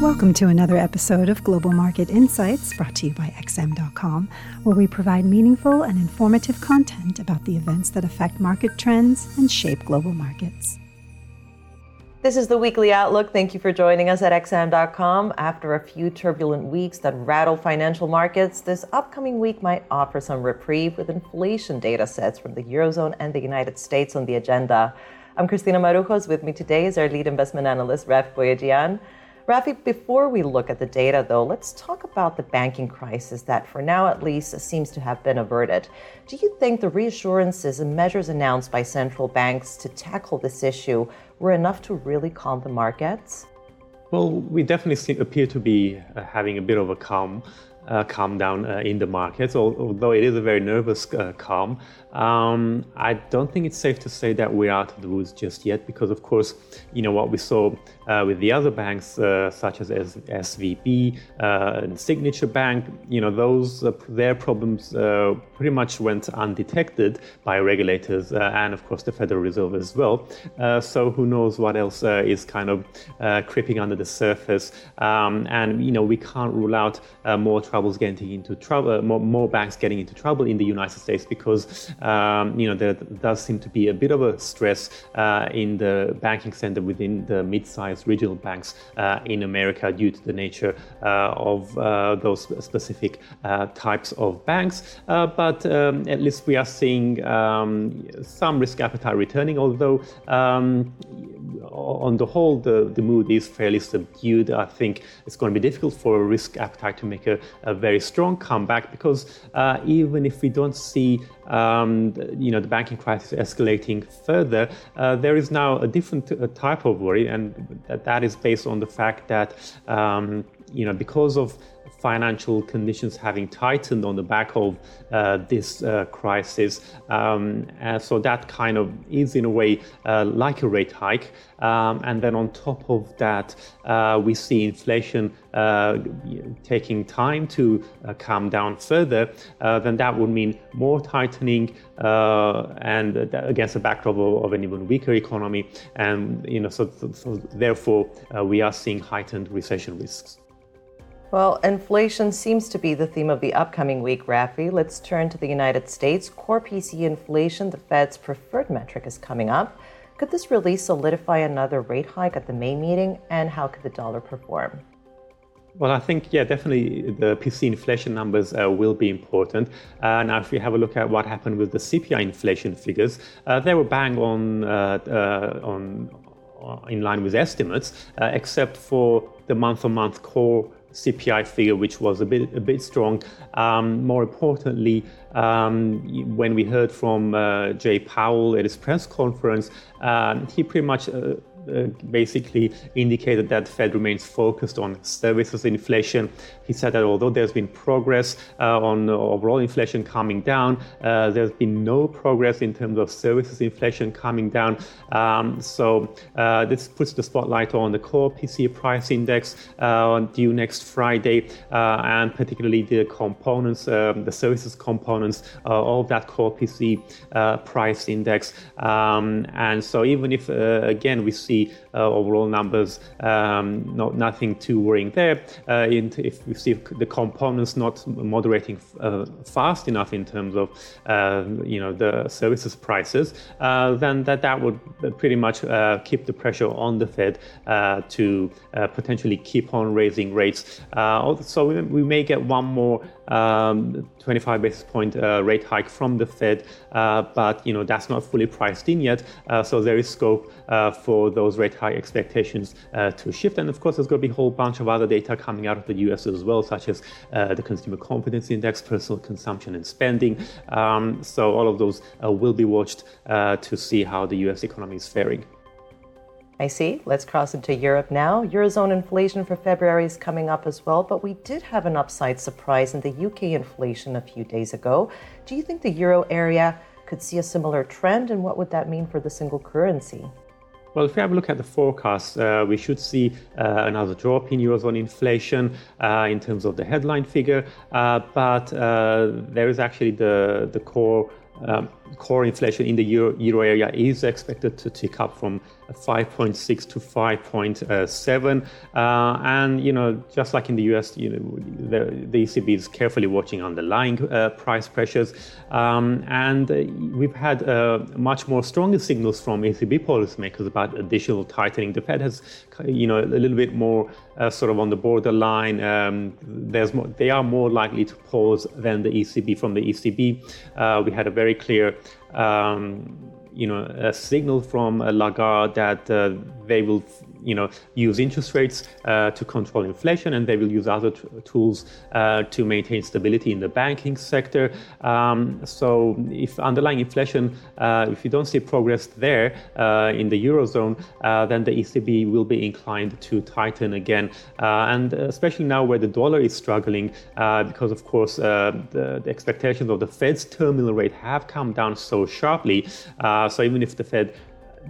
Welcome to another episode of Global Market Insights brought to you by XM.com, where we provide meaningful and informative content about the events that affect market trends and shape global markets. This is the weekly outlook. Thank you for joining us at XM.com. After a few turbulent weeks that rattled financial markets, this upcoming week might offer some reprieve with inflation data sets from the Eurozone and the United States on the agenda. I'm Christina Marujos. With me today is our lead investment analyst, Rafi Boyadjian. Rafi, before we look at the data, though, let's talk about the banking crisis that, for now at least, seems to have been averted. Do you think the reassurances and measures announced by central banks to tackle this issue were enough to really calm the markets? Well, we definitely appear to be uh, having a bit of a calm uh, calm down uh, in the markets, although it is a very nervous uh, calm. Um, I don't think it's safe to say that we're out of the woods just yet, because of course, you know what we saw with the other banks, uh, such as SVB uh, and Signature Bank. You know, those their problems pretty much went undetected by regulators and of course the Federal Reserve as well. so who knows what else is kind of creeping under the surface? Um, and you know, we can't rule out more troubles getting into trouble, more, more banks getting into trouble in the United States because um, you know, there does seem to be a bit of a stress uh, in the banking center within the mid-sized regional banks uh, in America due to the nature uh, of uh, those specific types of banks. But um, at least we are seeing um, some risk appetite returning, although um, on the whole, the, the mood is fairly subdued. I think it's going to be difficult for a risk appetite to make a, a very strong comeback because even if we don't see um, you know, the banking crisis escalating further, uh, there is now a different uh, type of worry, and that, that is based on the fact that, um, you know, because of financial conditions having tightened on the back of uh, this uh, crisis. Um, so that kind of is, in a way, uh, like a rate hike. Um, and then on top of that, uh, we see inflation uh, taking time to uh, calm down further. then that would mean more tightening, and against the backdrop of, of, an even weaker economy. And you know, so, so therefore, we are seeing heightened recession risks. Well, inflation seems to be the theme of the upcoming week, Rafi. Let's turn to the United States. Core PCE inflation, the Fed's preferred metric, is coming up. Could this release solidify another rate hike at the May meeting, and how could the dollar perform? Well, I think, yeah, definitely the PCE inflation numbers uh, will be important. Uh, now, if we have a look at what happened with the CPI inflation figures, uh, they were bang on, uh, uh, on in line with estimates, uh, except for the month on month core CPI figure, which was a bit a bit strong. Um, more importantly, um, when we heard from uh, Jay Powell at his press conference, um, he pretty much uh, uh, basically indicated that Fed remains focused on services inflation. He said that although there's been progress uh, on overall inflation coming down, uh, there's been no progress in terms of services inflation coming down. Um, so uh, this puts the spotlight on the core PCE price index uh, due next Friday, and particularly the components, um, the services components of that core PCE price index. Um, and so even if again we see uh, overall numbers, um, not, nothing too worrying there. Uh, if we see the components not moderating uh, fast enough in terms of you know the services prices, then that, that would pretty much keep the pressure on the Fed to potentially keep on raising rates. so we, we may get one more um, 25 basis point uh, rate hike from the Fed, uh, but you know that's not fully priced in yet. Uh, so there is scope for those rate hike expectations uh, to shift. And of course, there's going to be a whole bunch of other data coming out of the U.S. as well, such as uh, the Consumer Confidence Index, personal consumption and spending. Um, so all of those will be watched to see how the U.S. economy is faring. I see. Let's cross into Europe now. Eurozone inflation for February is coming up as well, but we did have an upside surprise in the UK inflation a few days ago. Do you think the euro area could see a similar trend, and what would that mean for the single currency? Well, if we have a look at the forecast, uh, we should see uh, another drop in Eurozone inflation uh, in terms of the headline figure, uh, but uh, there is actually the, the core um, core inflation in the euro, euro, area is expected to tick up from 5.6 to 5.7. Uh, and, you know, just like in the US, you know, the, the ECB is carefully watching underlying uh, price pressures. Um, and uh, we've had uh, much more stronger signals from ECB policymakers about additional tightening. The Fed has, you know, a little bit more uh, sort of on the borderline. Um, there's more, they are more likely to pause than the ECB. From the ECB, uh, we had a very clear um, you know, a signal from Lagarde that uh, they will you know, use interest rates uh, to control inflation, and they will use other t- tools uh, to maintain stability in the banking sector. Um, so, if underlying inflation, uh, if you don't see progress there uh, in the eurozone, uh, then the ECB will be inclined to tighten again, uh, and especially now where the dollar is struggling, because of course the, the, expectations of the Fed's terminal rate have come down so sharply. so even if the Fed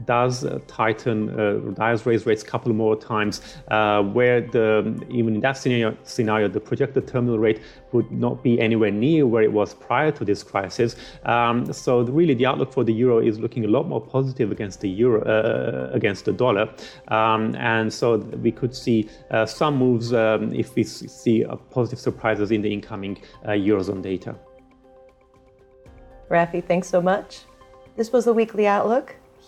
does uh, tighten, uh, does raise rates a couple more times, uh, where the even in that scenario, scenario, the projected terminal rate would not be anywhere near where it was prior to this crisis. Um, so really, the outlook for the euro is looking a lot more positive against the euro, uh, against the dollar, um, and so we could see uh, some moves um, if we see positive surprises in the incoming uh, eurozone data. Rafi, thanks so much. This was the weekly outlook